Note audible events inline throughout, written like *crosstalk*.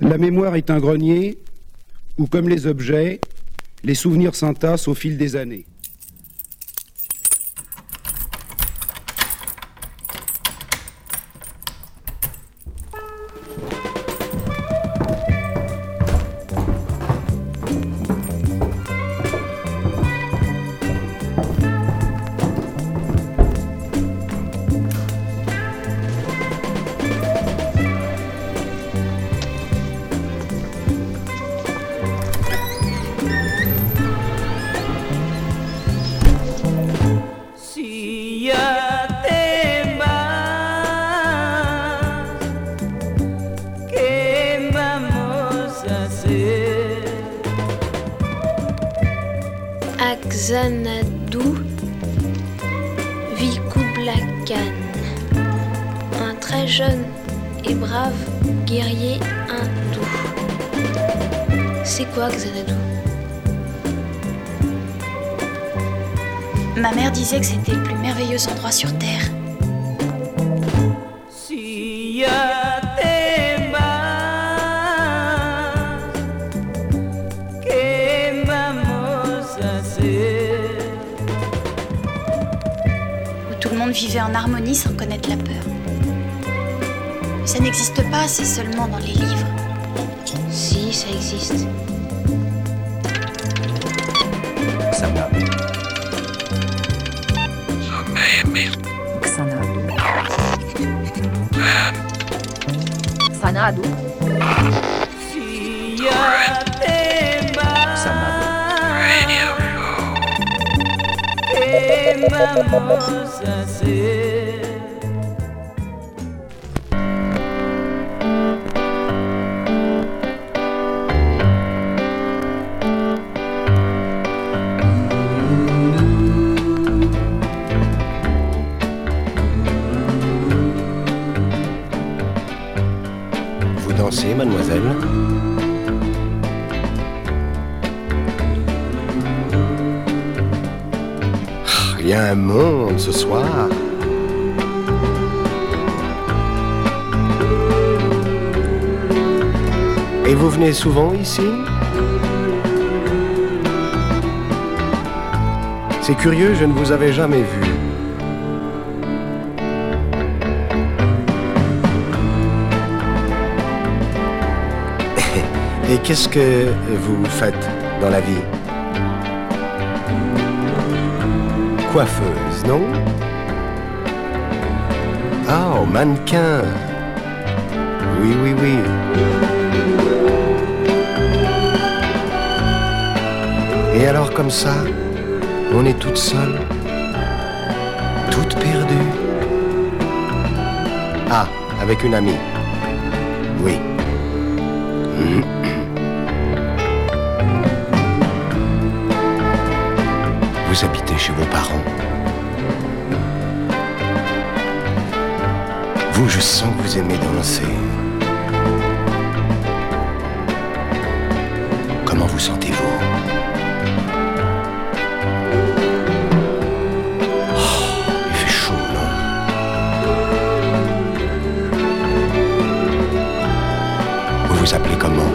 La mémoire est un grenier où, comme les objets, les souvenirs s'entassent au fil des années. Moses. Il y a un monde ce soir. Et vous venez souvent ici? C'est curieux, je ne vous avais jamais vu. *laughs* Et qu'est-ce que vous faites dans la vie? Coiffeuse, non? Ah, oh, mannequin Oui, oui, oui. Et alors comme ça, on est toute seule, toute perdue. Ah, avec une amie. Oui. Vous habitez chez vos parents? Vous, je sens que vous aimez danser. Comment vous sentez-vous? Oh, Il fait chaud, non? Vous vous appelez comment?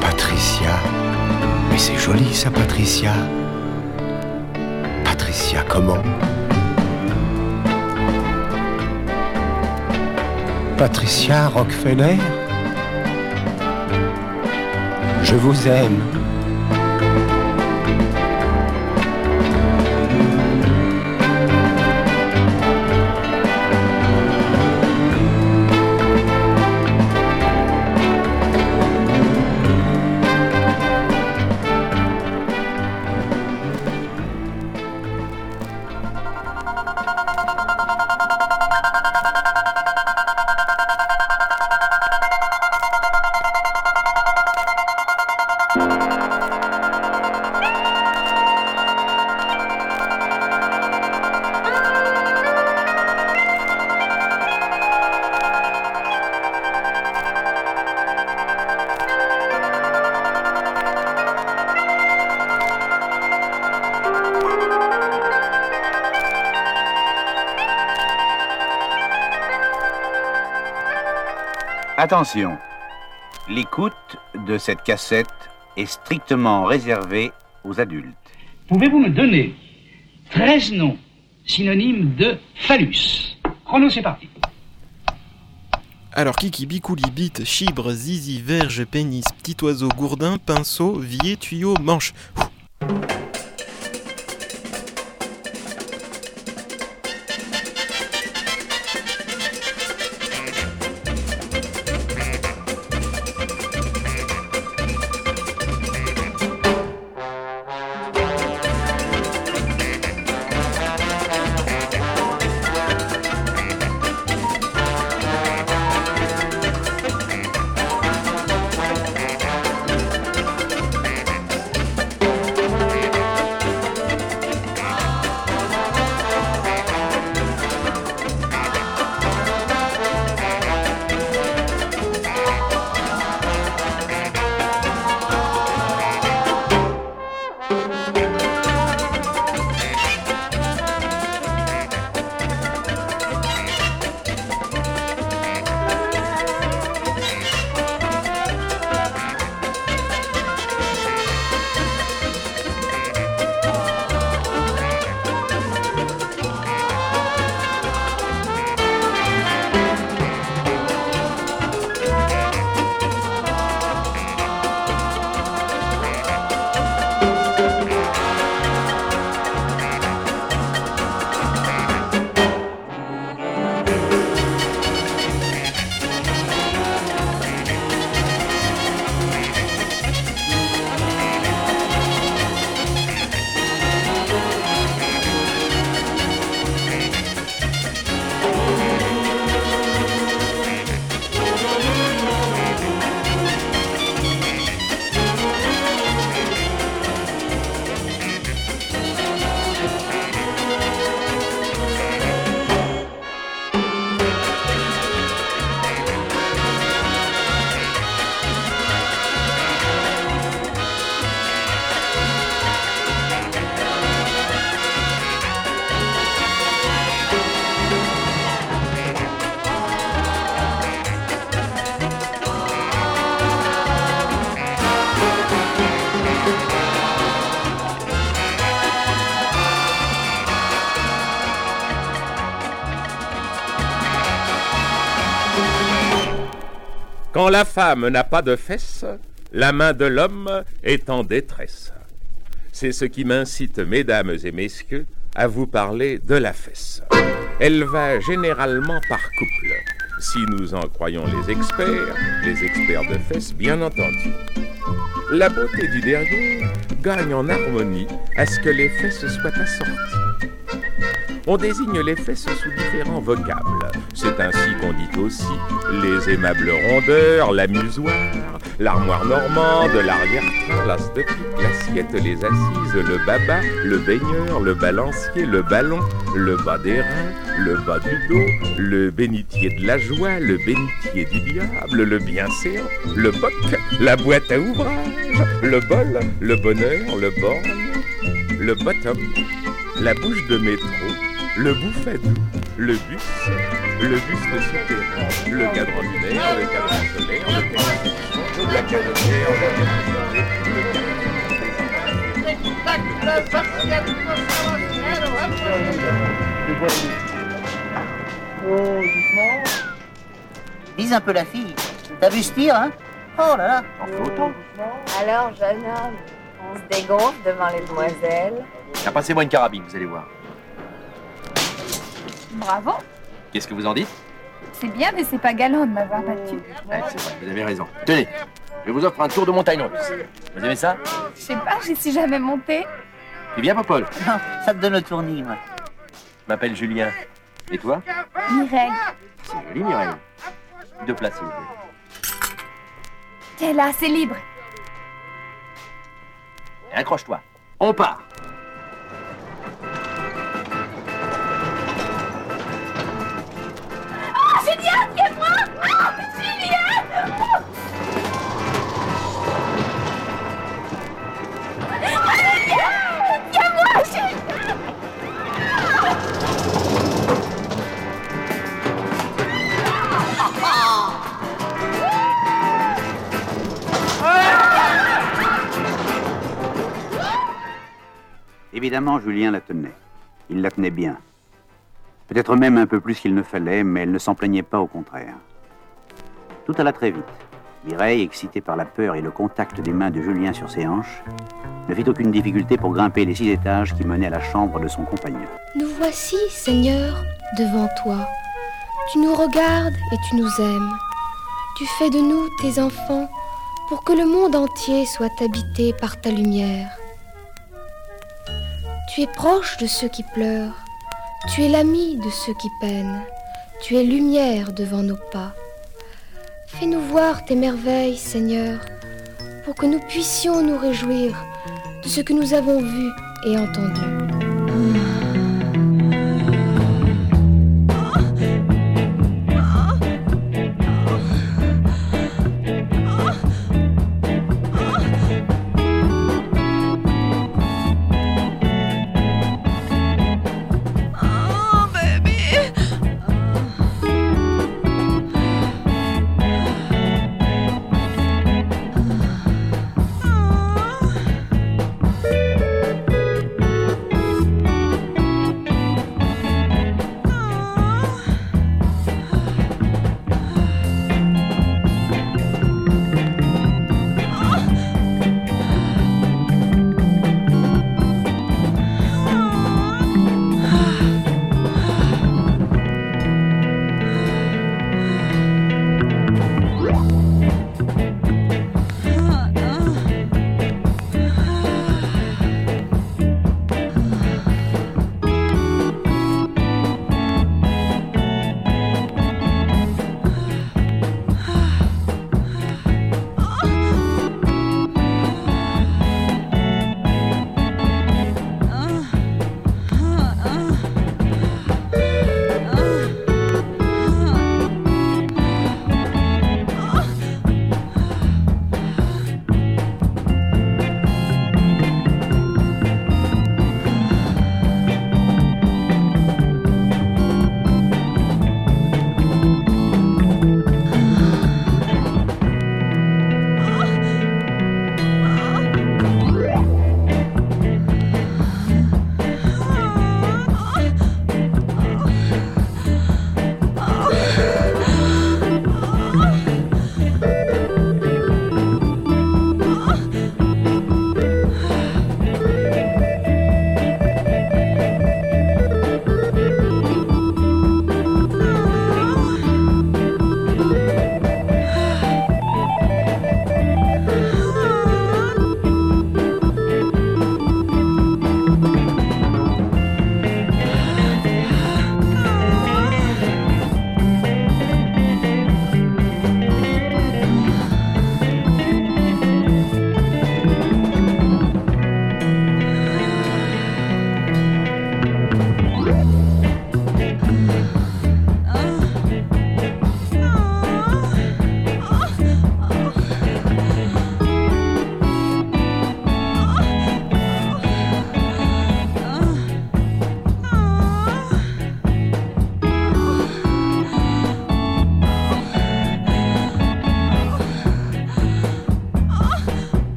Patricia. Mais c'est joli ça, Patricia. Patricia, comment? Patricia Rockefeller Je vous aime. Attention, l'écoute de cette cassette est strictement réservée aux adultes. Pouvez-vous me donner 13 noms synonymes de phallus? Chrono, c'est parti. Alors Kiki, Bicouli, Bite, Chibre, Zizi, Verge, Pénis, Petit oiseau, Gourdin, Pinceau, Vier, Tuyau, Manche. Quand la femme n'a pas de fesses, la main de l'homme est en détresse. C'est ce qui m'incite, mesdames et messieurs, à vous parler de la fesse. Elle va généralement par couple, si nous en croyons les experts, les experts de fesses bien entendu. La beauté du derrière gagne en harmonie à ce que les fesses soient assorties. On désigne les fesses sous différents vocables. C'est ainsi qu'on dit aussi les aimables rondeurs, l'amusoir, l'armoire normande, l'arrière-train, pique, l'assiette, les assises, le baba, le baigneur, le balancier, le ballon, le bas des reins, le bas du dos, le bénitier de la joie, le bénitier du diable, le bienséant, le boc, la boîte à ouvrage, le bol, le bonheur, le borgne, le bottom, la bouche de métro, le bouffet doux, le bus, le buste souterrain, le cadran lunaire, le cadran solaire, le cadran la Oh, doucement. Vise un peu la fille. T'as vu ce tir, hein? Oh là là. En fait autant. Alors, jeune homme, on se dégonfle devant les demoiselles. Tiens, passez-moi une carabine, vous allez voir. Bravo. Qu'est-ce que vous en dites C'est bien, mais c'est pas galant de m'avoir battu. Ouais, c'est vrai, vous avez raison. Tenez, je vous offre un tour de montagne russe. Vous aimez ça Je sais pas, j'y suis jamais montée. Tu viens, Popol Non, ça te donne le tournis, moi. Je m'appelle Julien. Et toi Mireille. C'est joli, Mireille. Deux places, s'il vous plaît. T'es là, c'est libre. Et accroche-toi. On part. Évidemment, Julien la tenait. Il la tenait bien. Peut-être même un peu plus qu'il ne fallait, mais elle ne s'en plaignait pas, au contraire. Tout alla très vite. Mireille, excitée par la peur et le contact des mains de Julien sur ses hanches, ne fit aucune difficulté pour grimper les six étages qui menaient à la chambre de son compagnon. Nous voici, Seigneur, devant toi. Tu nous regardes et tu nous aimes. Tu fais de nous tes enfants pour que le monde entier soit habité par ta lumière. Tu es proche de ceux qui pleurent. Tu es l'ami de ceux qui peinent. Tu es lumière devant nos pas. Fais-nous voir tes merveilles, Seigneur, pour que nous puissions nous réjouir de ce que nous avons vu et entendu.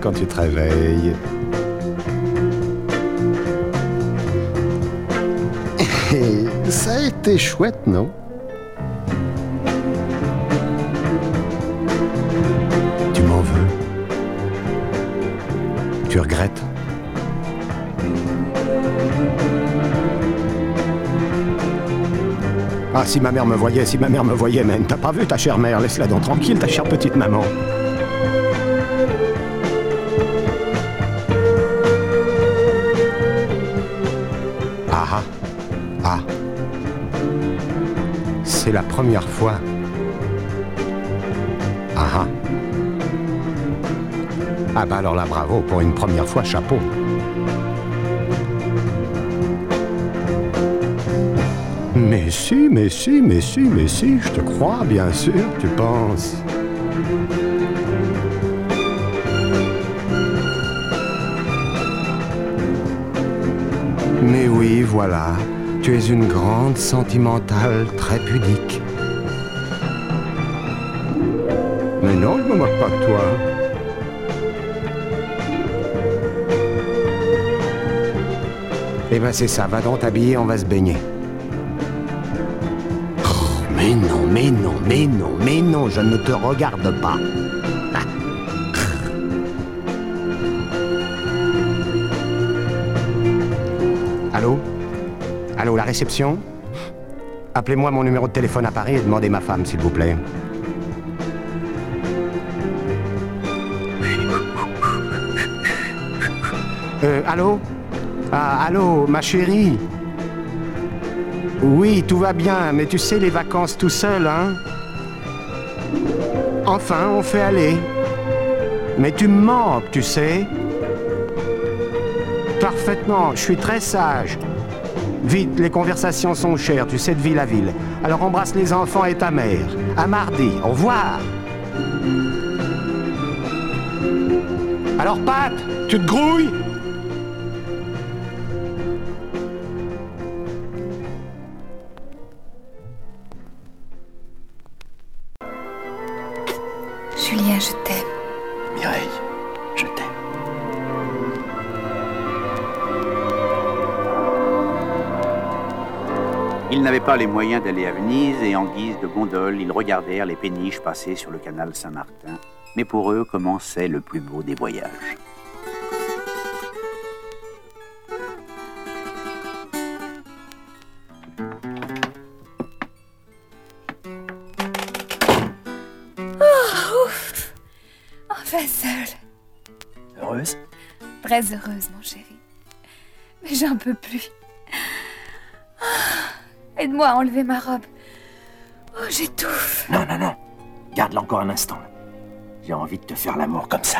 Quand tu te réveilles. *laughs* Ça a été chouette, non? Tu m'en veux? Tu regrettes? Ah, si ma mère me voyait, si ma mère me voyait, même. T'as pas vu ta chère mère? Laisse-la donc tranquille, ta chère petite maman. La première fois. Ah ah. Ah bah alors là, bravo, pour une première fois, chapeau. Mais si, mais si, mais si, mais si, je te crois, bien sûr, tu penses. Mais oui, voilà, tu es une grande sentimentale très pudique. Mais non, je me moque pas de toi. Eh ben c'est ça, va donc t'habiller, on va se baigner. Oh, mais non, mais non, mais non, mais non, je ne te regarde pas. Réception Appelez-moi mon numéro de téléphone à Paris et demandez ma femme, s'il vous plaît. Euh, allô? Ah, allô, ma chérie? Oui, tout va bien, mais tu sais, les vacances tout seul, hein? Enfin, on fait aller. Mais tu me manques, tu sais. Parfaitement, je suis très sage. Vite, les conversations sont chères, tu sais, de ville à ville. Alors embrasse les enfants et ta mère. À mardi, au revoir. Alors, Pat, tu te grouilles? Julien, je t'aime. Mireille, Ils n'avaient pas les moyens d'aller à Venise et en guise de gondole, ils regardèrent les péniches passer sur le canal Saint-Martin. Mais pour eux commençait le plus beau des voyages? Oh, ouf. Enfin seule. Heureuse? Très heureuse, mon chéri. Mais j'en peux plus. Aide-moi à enlever ma robe. Oh, j'étouffe. Non, non, non. Garde-la encore un instant. J'ai envie de te faire l'amour comme ça,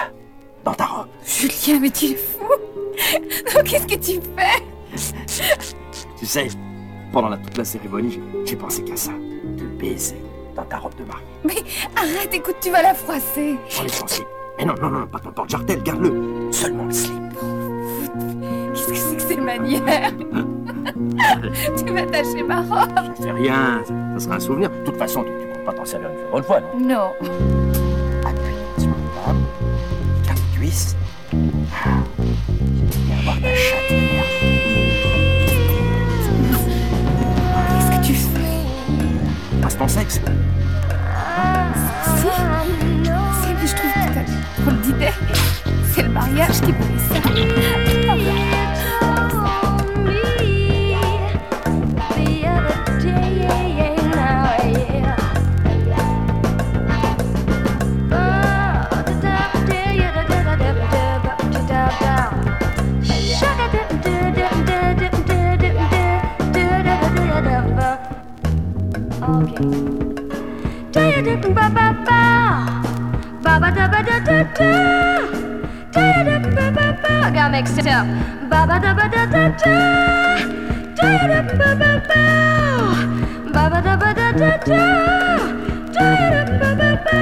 dans ta robe. Julien, mais tu es fou. Qu'est-ce que tu fais? Tu sais, pendant la, toute la cérémonie, j'ai- pensé qu'à ça. Te baiser dans ta robe de mariée. Mais arrête, écoute, tu vas la froisser. Enlève ton slip. Mais non, non, non, pas ton porte-jartel, garde-le. Seulement le slip. Qu'est-ce que c'est que ces manières *laughs* Tu vas tâcher ma robe. Fait rien, ça, sera un souvenir. De toute façon, tu, tu comptes pas t'en servir une seconde fois, non? Non. Appuie sur le bras, garde les cuisses. Ah, bien voir ta chatte merde. Qu'est-ce que tu fais? Passe ton sexe. Si. Si, mais je trouve que t'as trop d'idées. C'est le mariage qui fait ça. Okay. Do you do ba ba ba? Ba ba da ba da da da. Do you do ba ba ba? I got mixed up. Ba ba da ba da da da. Do you do ba ba ba? Ba ba da ba da da da. Do you do ba ba ba?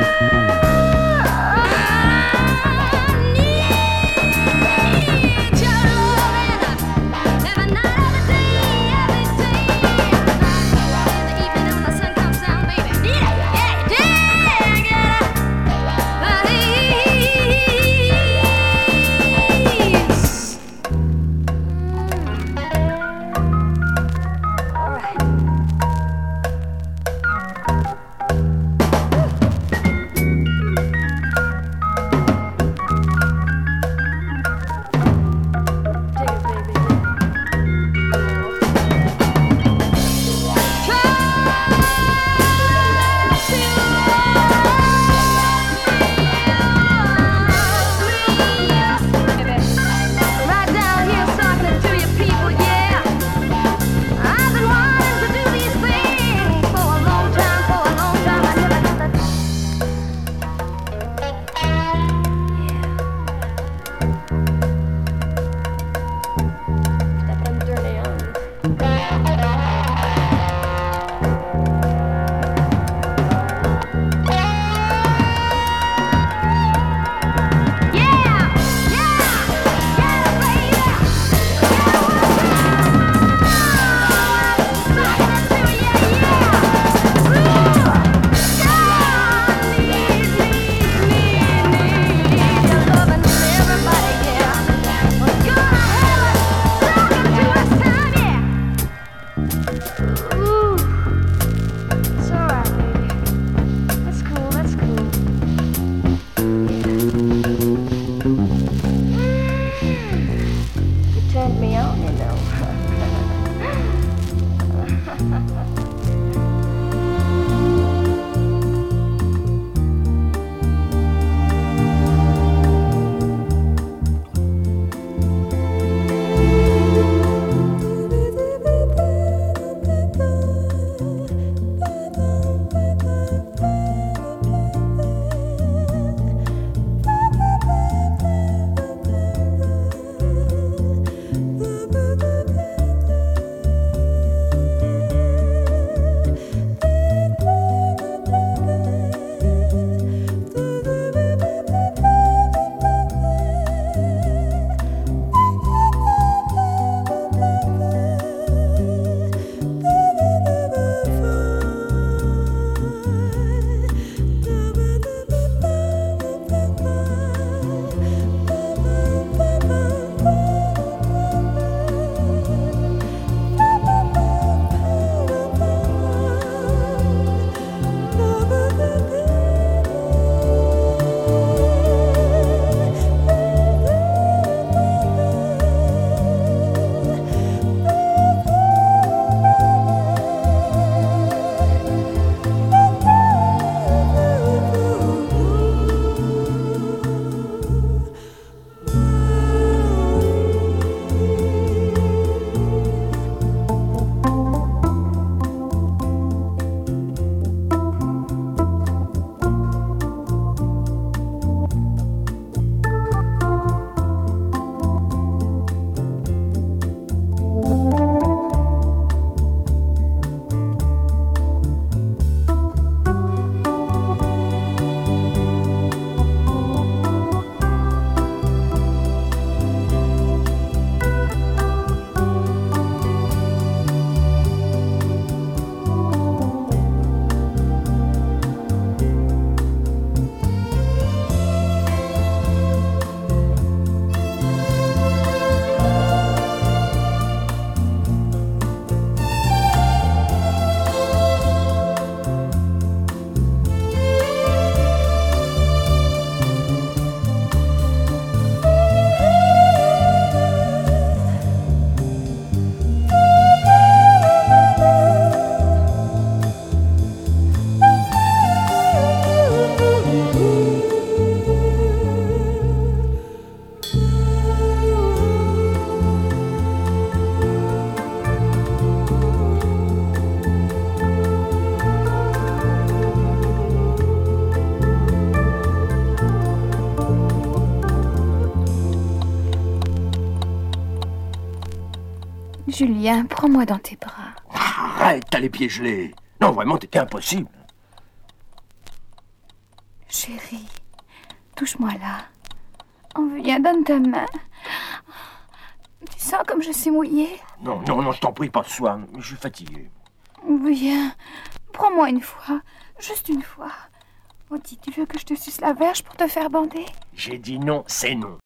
Julien, prends-moi dans tes bras. Arrête, t'as les pieds gelés. Non, vraiment, t'étais impossible. Chérie, touche-moi là. Oh, viens, donne ta main. Tu sens comme je suis mouillée? Non, non, non, je t'en prie, pas ce soir. Je suis fatigué. Viens, prends-moi une fois. Juste une fois. Oh, dis, tu veux que je te suce la verge pour te faire bander? J'ai dit non, c'est non.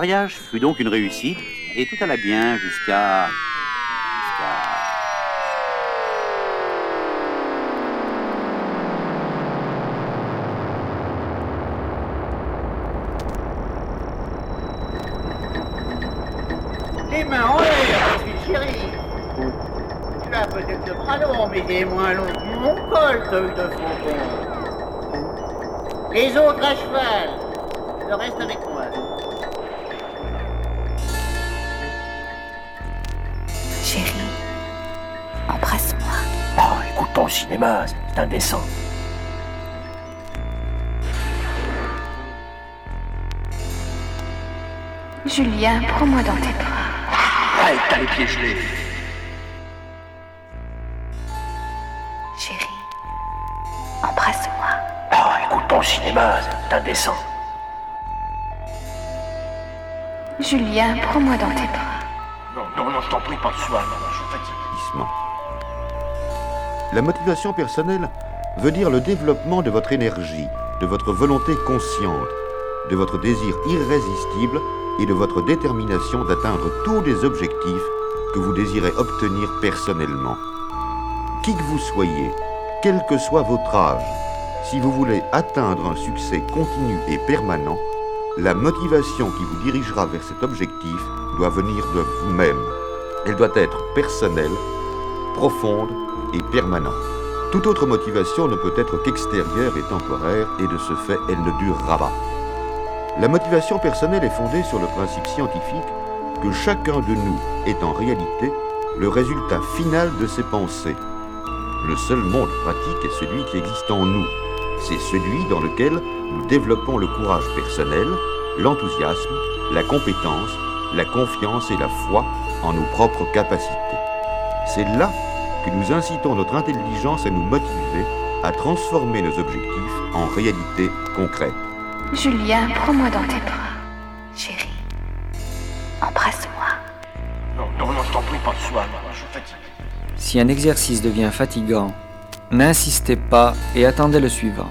Mariage fut donc une réussite et tout alla bien jusqu'à. jusqu'à. Les mains en l'air, petite chérie. Tu as peut-être le bras long, mais est moins long que mon col, œil de faucon. Les autres cheval. Le reste avec pas au cinéma, c'est indécent. Julien, prends-moi dans tes bras. Ah, t'as les pieds gelés. Chérie, embrasse-moi. Oh, écoute pas au cinéma, c'est indécent. Julien, prends-moi dans tes bras. Non, non, non, je t'en prie, pas de soin, non, je suis fatigué. La motivation personnelle veut dire le développement de votre énergie, de votre volonté consciente, de votre désir irrésistible et de votre détermination d'atteindre tous les objectifs que vous désirez obtenir personnellement. Qui que vous soyez, quel que soit votre âge, si vous voulez atteindre un succès continu et permanent, la motivation qui vous dirigera vers cet objectif doit venir de vous-même. Elle doit être personnelle, profonde et permanente. Toute autre motivation ne peut être qu'extérieure et temporaire, et de ce fait, elle ne durera pas. La motivation personnelle est fondée sur le principe scientifique que chacun de nous est en réalité le résultat final de ses pensées. Le seul monde pratique est celui qui existe en nous. C'est celui dans lequel nous développons le courage personnel, l'enthousiasme, la compétence, la confiance et la foi en nos propres capacités. C'est là que nous incitons notre intelligence à nous motiver à transformer nos objectifs en réalité concrète. Julien, prends-moi dans tes bras. Chérie, embrasse-moi. Non, non, non, je t'en prie, pas de soin, non, je suis fatigué. Si un exercice devient fatigant, n'insistez pas et attendez le suivant.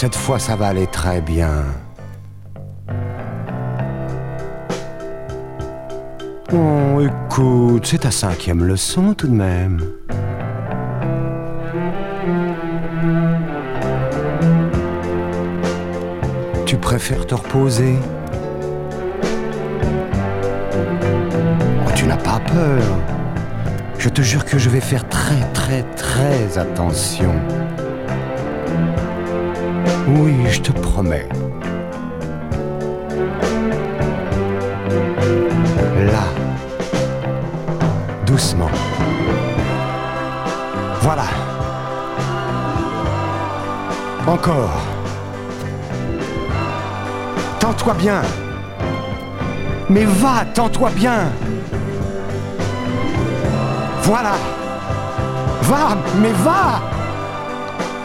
Cette fois ça va aller très bien. Oh, écoute, c'est ta cinquième leçon tout de même. Tu préfères te reposer? Oh, tu n'as pas peur. Je te jure que je vais faire très très très attention. Oui, je te promets. Là. Doucement. Voilà. Encore. Tends-toi bien. Mais va, tends-toi bien. Voilà. Va, mais va.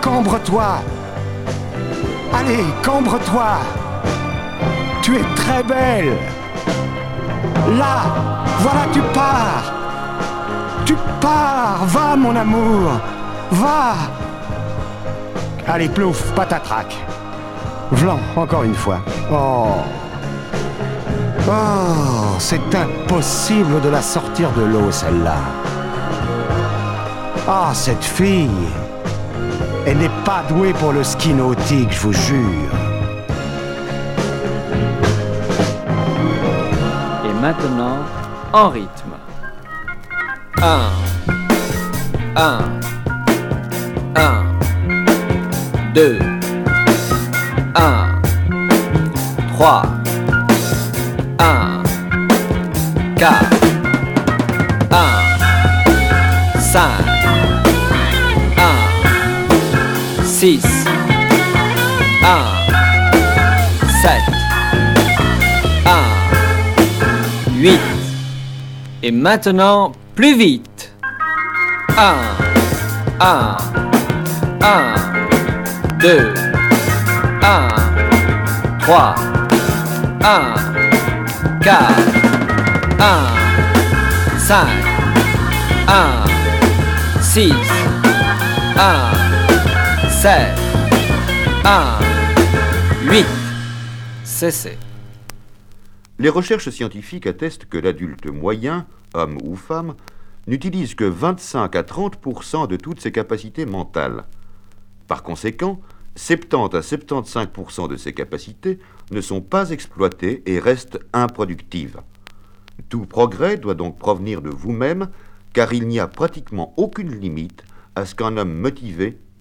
Cambre-toi. Allez, cambre-toi. Tu es très belle. Là, voilà, tu pars. Tu pars. Va, mon amour. Va. Allez, plouf, patatrac. Vlan, encore une fois. Oh. Oh, c'est impossible de la sortir de l'eau, celle-là. Ah, cette fille. Elle n'est pas douée pour le ski nautique, je vous jure. Et maintenant, en rythme. 1, 1, 1, 2, 1, 3, 1, 4. 6, 1, 7, 1, 8. Et maintenant, plus vite. 1, 1, 1, 2, 1, 3, 1, 4, 1, 5, 1, 6, 1, 7, 1, 8. Cessez. Les recherches scientifiques attestent que l'adulte moyen, homme ou femme, n'utilise que 25 à 30% de toutes ses capacités mentales. Par conséquent, 70 à 75% de ces capacités ne sont pas exploitées et restent improductives. Tout progrès doit donc provenir de vous-même, car il n'y a pratiquement aucune limite à ce qu'un homme motivé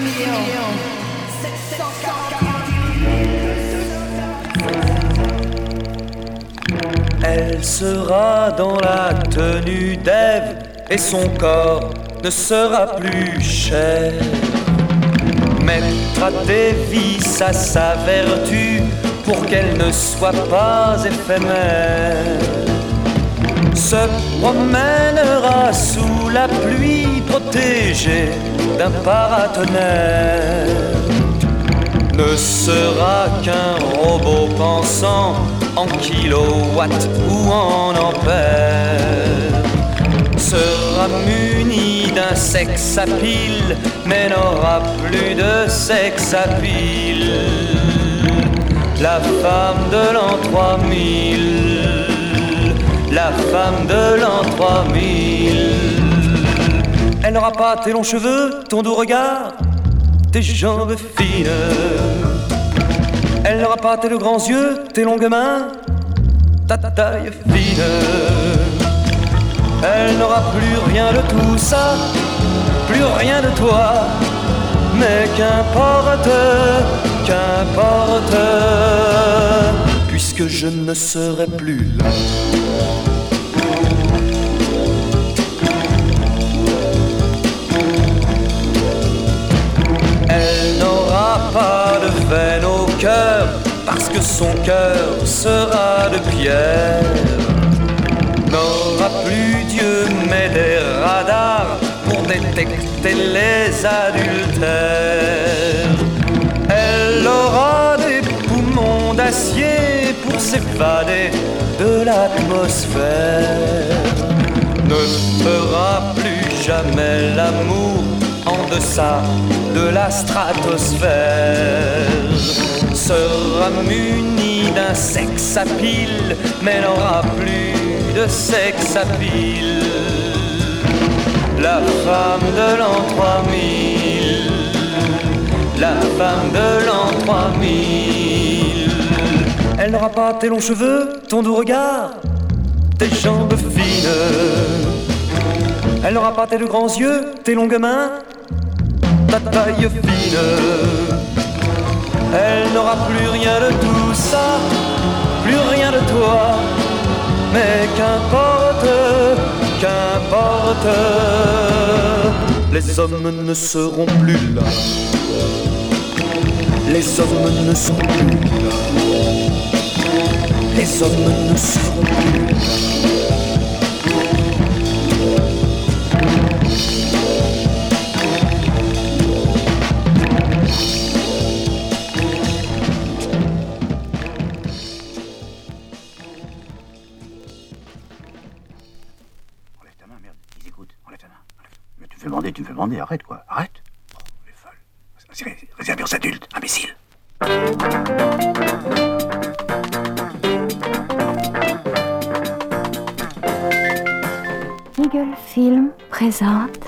millions 741 Elle sera dans la tenue d'Ève et son corps ne sera plus cher. Mettra des vis à sa vertu pour qu'elle ne soit pas éphémère. Se promènera sous la pluie protégée d'un paratonnerre. Ne sera qu'un robot pensant en kilowatts ou en ampères sera muni d'un sexe à mais n'aura plus de sexe à pile. La femme de l'an 3000, la femme de l'an 3000. Elle n'aura pas tes longs cheveux, ton doux regard, tes jambes fines. Elle n'aura pas tes grands yeux, tes longues mains, ta taille fine. Elle n'aura plus rien de tout ça, plus rien de toi. Mais qu'importe, qu'importe, puisque je ne serai plus là. Pas de veine au cœur, parce que son cœur sera de pierre n'aura plus Dieu mais des radars pour détecter les adultères. Elle aura des poumons d'acier pour s'évader de l'atmosphère. Ne fera plus jamais l'amour en deçà de la stratosphère. Sera muni d'un sexe à pile, mais n'aura plus de sexe à. La femme de l'an 3000, la femme de l'an 3000. Elle n'aura pas tes longs cheveux, ton doux regard, tes jambes fines. Elle n'aura pas tes grands yeux, tes longues mains, ta taille fine. Elle n'aura plus rien de tout ça, plus rien de toi mais qu'importe, qu'importe, les hommes ne seront plus là. Les hommes ne seront plus là. Les hommes ne seront plus là. Arrête quoi, arrête. Oh, elle réservé aux adultes, imbécile. Eagle Film présente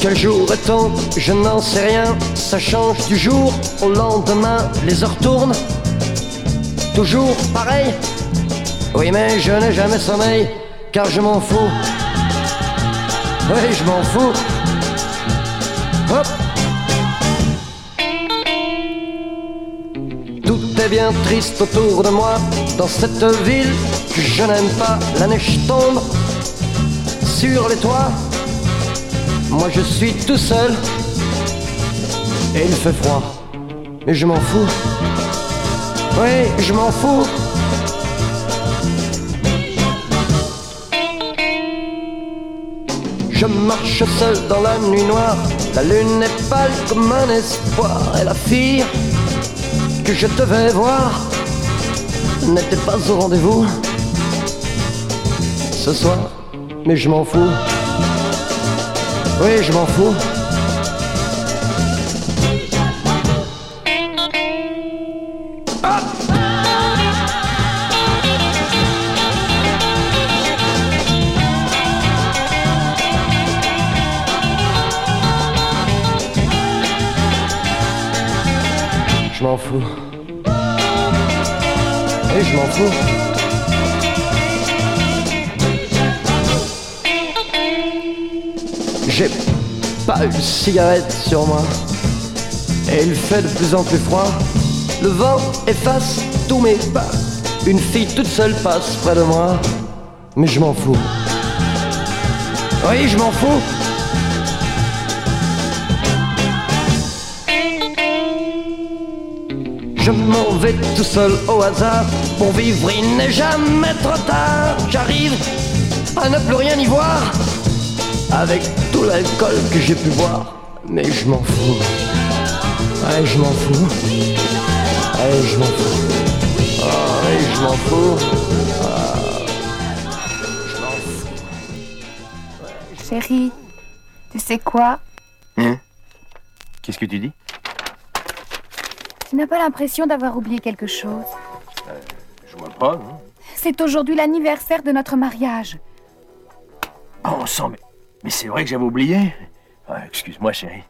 Quel jour est-on Je n'en sais rien. Ça change du jour au lendemain. Les heures tournent. Toujours pareil. Oui, mais je n'ai jamais sommeil. Car je m'en fous. Oui, je m'en fous. Hop. Triste autour de moi. Dans cette ville que je n'aime pas. La neige tombe sur les toits. Moi je suis tout seul et il fait froid. Mais je m'en fous. Oui, je m'en fous. Je marche seul dans la nuit noire. La lune est pâle comme un espoir. Et la fille que je devais voir n'était pas au rendez-vous ce soir. Mais je m'en fous. Oui, je m'en fous. J'ai pas une cigarette sur moi. Et il fait de plus en plus froid. Le vent efface tous mes pas. Une fille toute seule passe près de moi. Mais je m'en fous. Oui, je m'en fous. M'en vais tout seul au hasard. Pour vivre, il n'est jamais trop tard. J'arrive à ne plus rien y voir. Avec tout l'alcool que j'ai pu boire. Mais je m'en fous. Ouais, je m'en fous. Ouais, je m'en fous. Oh, ouais, je m'en fous. Je m'en fous. Chérie, tu sais quoi? Hein? Qu'est-ce que tu dis? Tu n'as pas l'impression d'avoir oublié quelque chose Je vois pas, non C'est aujourd'hui l'anniversaire de notre mariage. Oh, sang, mais, mais c'est vrai que j'avais oublié. Excuse-moi, chérie.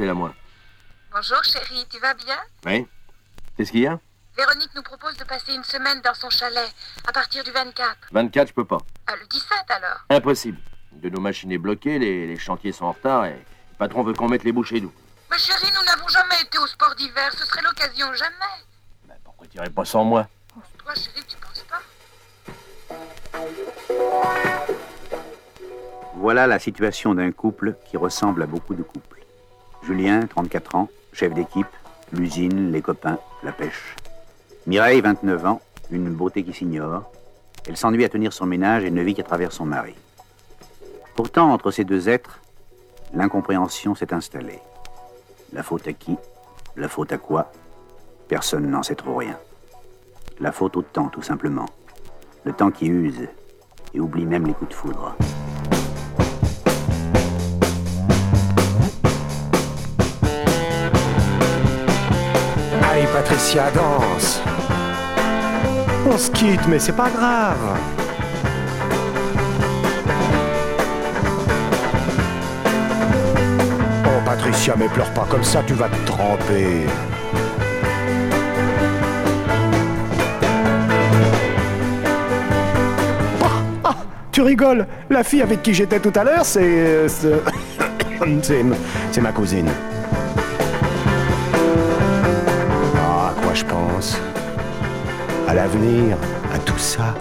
Passez-la moi. Bonjour chérie, tu vas bien? Oui. Qu'est-ce qu'il y a? Véronique nous propose de passer une semaine dans son chalet, à partir du 24. 24, je peux pas. Ah, le 17 alors? Impossible. De nos machines est bloquée, les, les chantiers sont en retard et le patron veut qu'on mette les bouchées doux. Ma chérie, nous n'avons jamais été au sport d'hiver, ce serait l'occasion jamais. Pourquoi t'irais pas sans moi Toi chérie, tu penses pas? Voilà la situation d'un couple qui ressemble à beaucoup de couples. Julien, 34 ans, chef d'équipe, l'usine, les copains, la pêche. Mireille, 29 ans, une beauté qui s'ignore. Elle s'ennuie à tenir son ménage et ne vit qu'à travers son mari. Pourtant, entre ces deux êtres, l'incompréhension s'est installée. La faute à qui? La faute à quoi? Personne n'en sait trop rien. La faute au temps, tout simplement. Le temps qui use et oublie même les coups de foudre. Patricia, danse. On se quitte, mais c'est pas grave. Oh, Patricia, mais pleure pas comme ça, tu vas te tremper. Ah, ah, tu rigoles La fille avec qui j'étais tout à l'heure, c'est... euh, *coughs* c'est- c'est... c'est ma cousine. Je pense À l'avenir, à tout ça.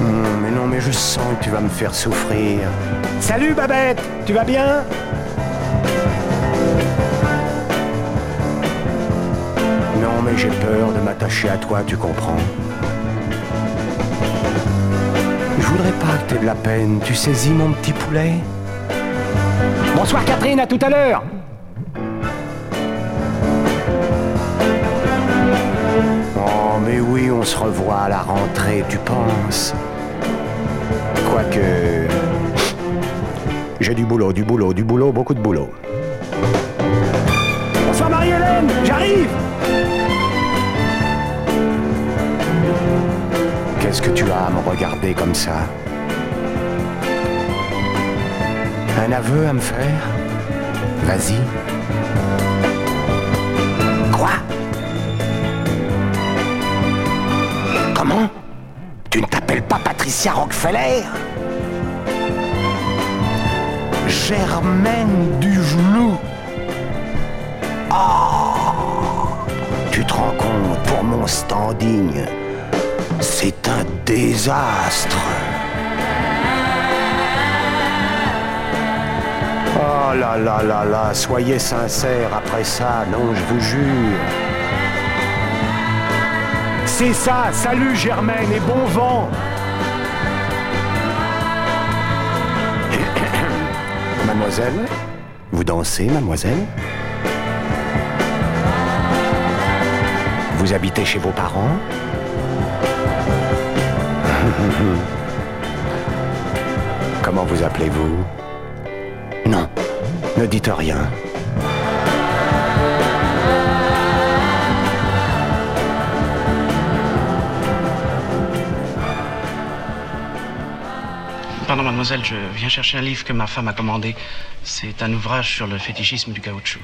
Hmm, mais non, mais je sens que tu vas me faire souffrir. Salut Babette, tu vas bien? Non, mais j'ai peur de m'attacher à toi, tu comprends. Je voudrais pas que t'aies de la peine, tu saisis mon petit poulet Bonsoir Catherine, à tout à l'heure se revoit à la rentrée, tu penses? Quoique. J'ai du boulot, du boulot, du boulot, beaucoup de boulot. Bonsoir Marie-Hélène, j'arrive Qu'est-ce que tu as à me regarder comme ça? Un aveu à me faire? Vas-y. Patricia Rockefeller Germaine du genou. Oh Tu te rends compte pour mon standing C'est un désastre. Oh là là là là, soyez sincères après ça, non, je vous jure. C'est ça, salut Germaine et bon vent. Mademoiselle, vous dansez, mademoiselle? Vous habitez chez vos parents? *laughs* Comment vous appelez-vous? Non, ne dites rien. Pardon, mademoiselle, je viens chercher un livre que ma femme a commandé. C'est un ouvrage sur le fétichisme du caoutchouc.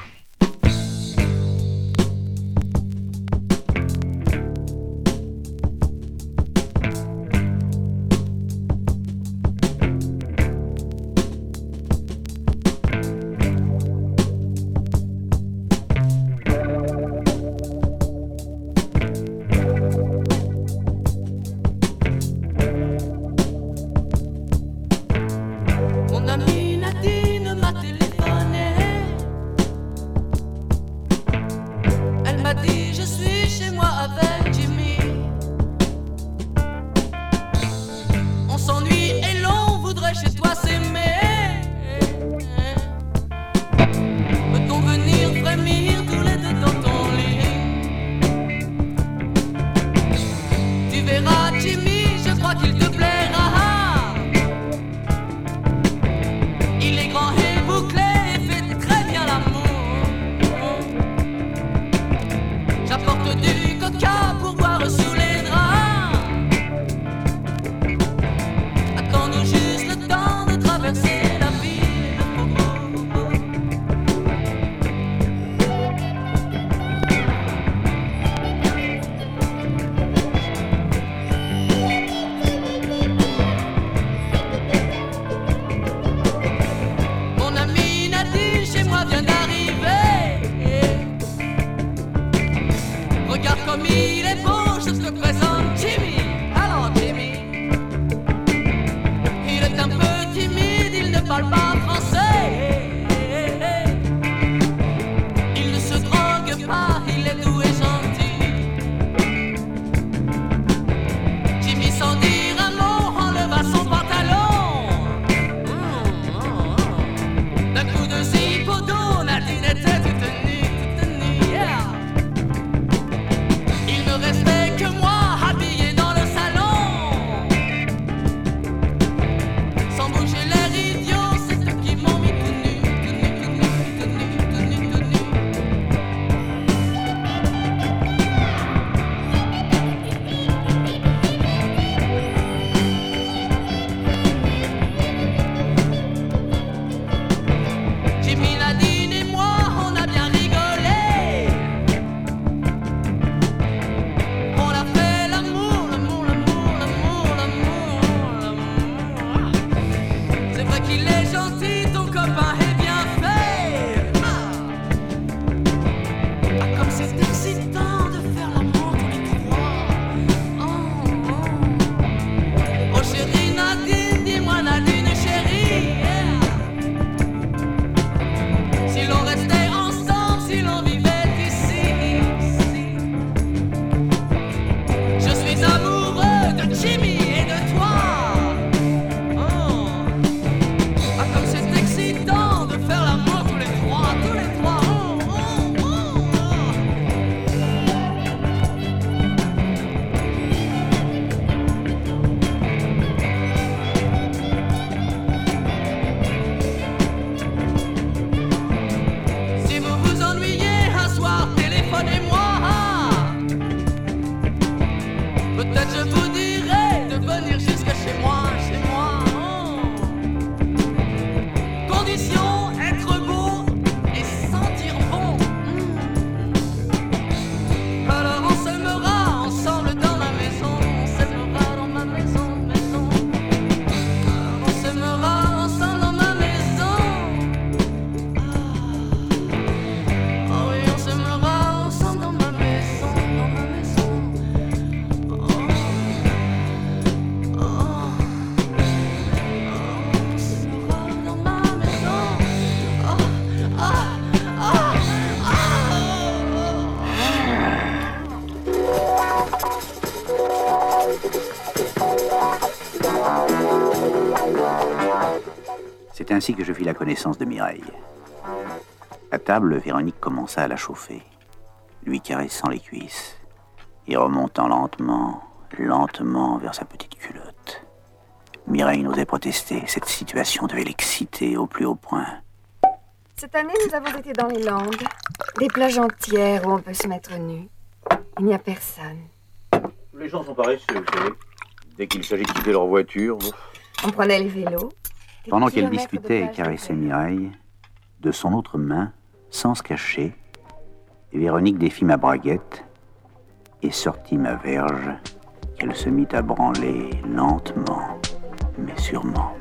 such a je fis la connaissance de Mireille. À table, Véronique commença à la chauffer, lui caressant les cuisses et remontant lentement, lentement vers sa petite culotte. Mireille n'osait protester, cette situation devait l'exciter au plus haut point. Cette année, nous avons été dans les Landes, des plages entières où on peut se mettre nu. Il n'y a personne. Les gens sont paresseux, vous savez. Dès qu'il s'agit de quitter leur voiture. On prenait le vélo, pendant qu'elle discutait et caressait Mireille, de son autre main, sans se cacher, Véronique défit ma braguette et sortit ma verge qu'elle se mit à branler lentement, mais sûrement.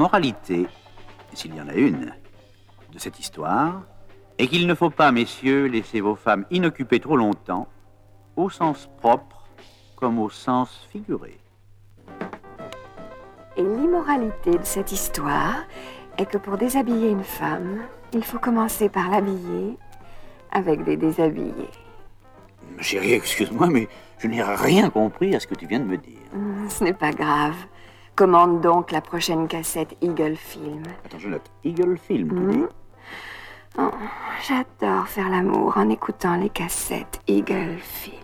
Moralité, s'il y en a une, de cette histoire, est qu'il ne faut pas, messieurs, laisser vos femmes inoccupées trop longtemps, au sens propre comme au sens figuré. Et l'immoralité de cette histoire est que pour déshabiller une femme, il faut commencer par l'habiller avec des déshabillés. Chérie, excuse-moi, mais je n'ai rien compris à ce que tu viens de me dire. Hum, Ce n'est pas grave. Commande donc la prochaine cassette Eagle Film. Attends, je note. Eagle Film, dis Oh, J'adore faire l'amour en écoutant les cassettes Eagle Film.